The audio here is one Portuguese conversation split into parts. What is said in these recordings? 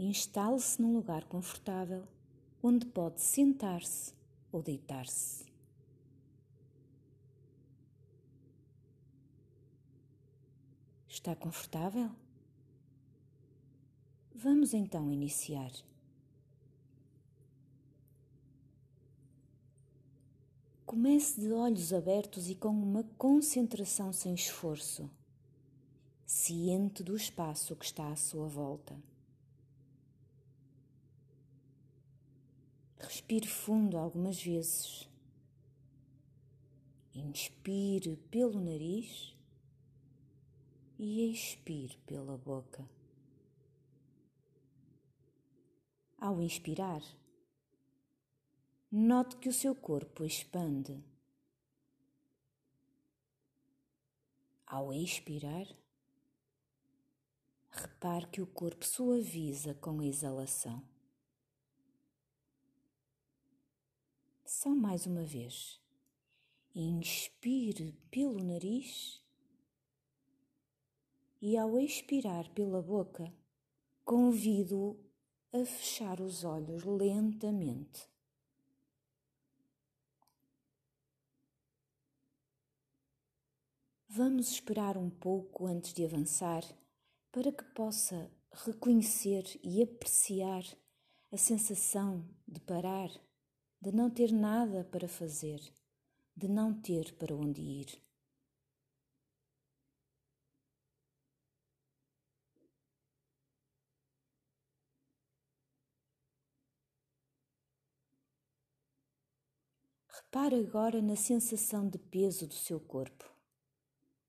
Instale-se num lugar confortável onde pode sentar-se ou deitar-se. Está confortável? Vamos então iniciar. Comece de olhos abertos e com uma concentração sem esforço, ciente do espaço que está à sua volta. Respire fundo algumas vezes. Inspire pelo nariz e expire pela boca. Ao inspirar, Note que o seu corpo expande. Ao expirar, repare que o corpo suaviza com a exalação. Só mais uma vez. Inspire pelo nariz e, ao expirar pela boca, convido-o a fechar os olhos lentamente. Vamos esperar um pouco antes de avançar para que possa reconhecer e apreciar a sensação de parar, de não ter nada para fazer, de não ter para onde ir. Repare agora na sensação de peso do seu corpo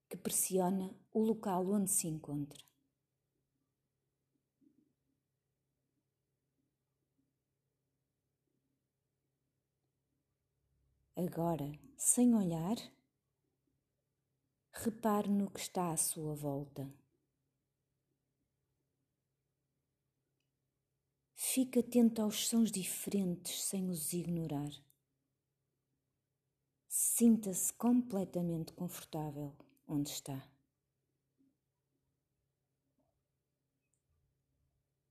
que pressiona o local onde se encontra. Agora, sem olhar, repare no que está à sua volta. Fique atento aos sons diferentes sem os ignorar. Sinta-se completamente confortável onde está.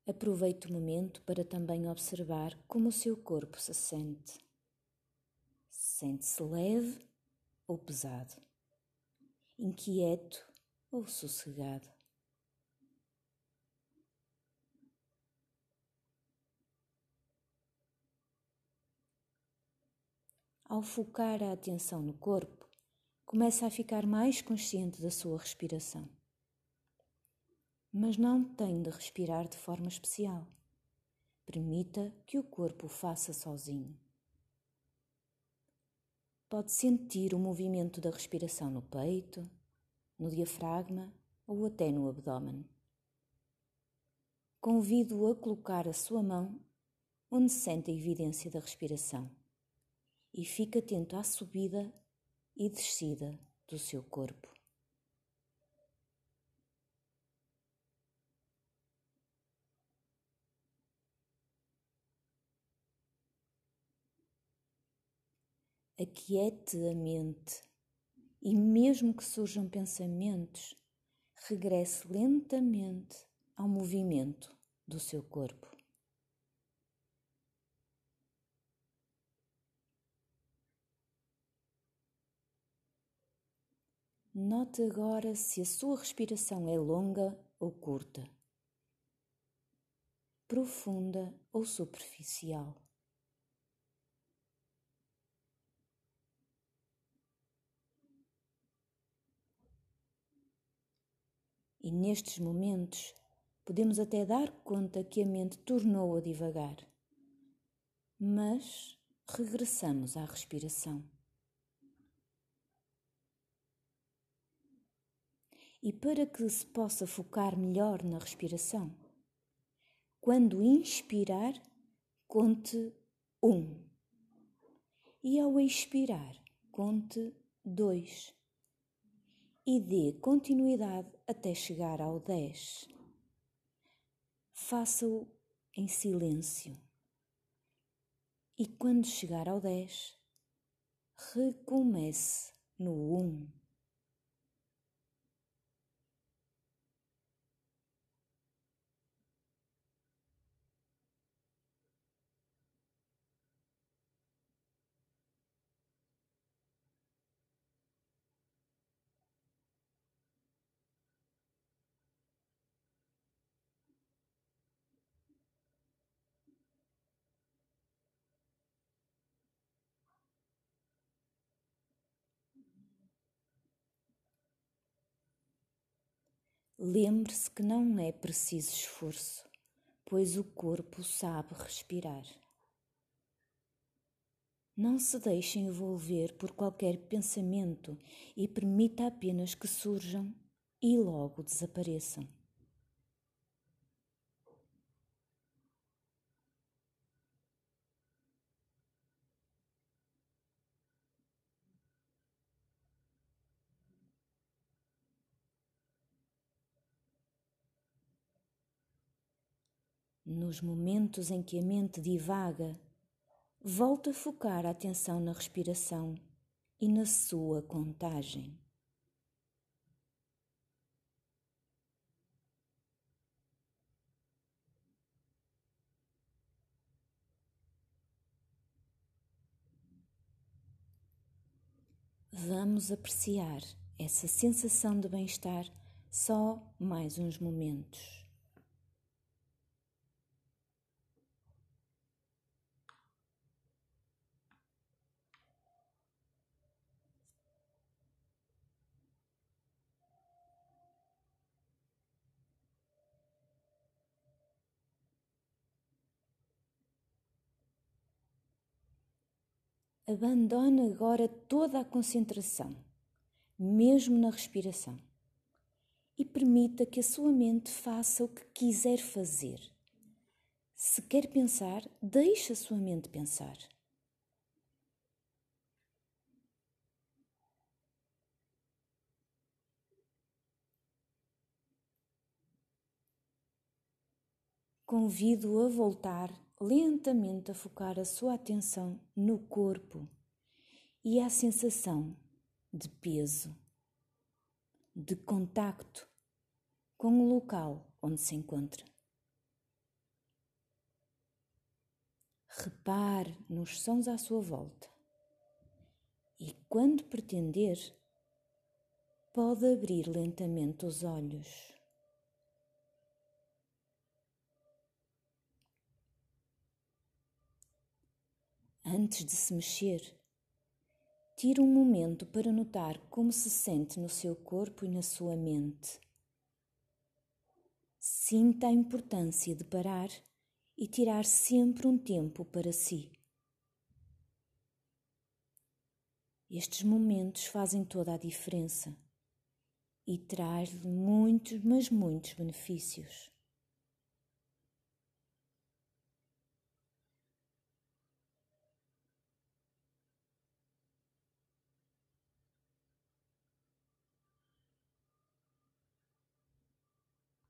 Aproveite o momento para também observar como o seu corpo se sente. Sente-se leve ou pesado, inquieto ou sossegado. Ao focar a atenção no corpo, começa a ficar mais consciente da sua respiração. Mas não tem de respirar de forma especial. Permita que o corpo o faça sozinho. Pode sentir o movimento da respiração no peito, no diafragma ou até no abdômen. Convido-o a colocar a sua mão onde sente a evidência da respiração e fique atento à subida e descida do seu corpo. Aquiete a mente e, mesmo que surjam pensamentos, regresse lentamente ao movimento do seu corpo. Note agora se a sua respiração é longa ou curta, profunda ou superficial. E nestes momentos podemos até dar conta que a mente tornou a divagar, mas regressamos à respiração. e para que se possa focar melhor na respiração. Quando inspirar, conte um. E ao expirar, conte dois. E dê continuidade até chegar ao dez. Faça-o em silêncio. E quando chegar ao dez, recomece no um. Lembre-se que não é preciso esforço, pois o corpo sabe respirar. Não se deixe envolver por qualquer pensamento e permita apenas que surjam e logo desapareçam. Nos momentos em que a mente divaga, volte a focar a atenção na respiração e na sua contagem. Vamos apreciar essa sensação de bem-estar só mais uns momentos. Abandone agora toda a concentração, mesmo na respiração, e permita que a sua mente faça o que quiser fazer. Se quer pensar, deixe a sua mente pensar. Convido-o a voltar lentamente a focar a sua atenção no corpo e à sensação de peso, de contacto com o local onde se encontra. Repare nos sons à sua volta e, quando pretender, pode abrir lentamente os olhos. Antes de se mexer, tire um momento para notar como se sente no seu corpo e na sua mente. Sinta a importância de parar e tirar sempre um tempo para si. Estes momentos fazem toda a diferença e traz-lhe muitos, mas muitos benefícios.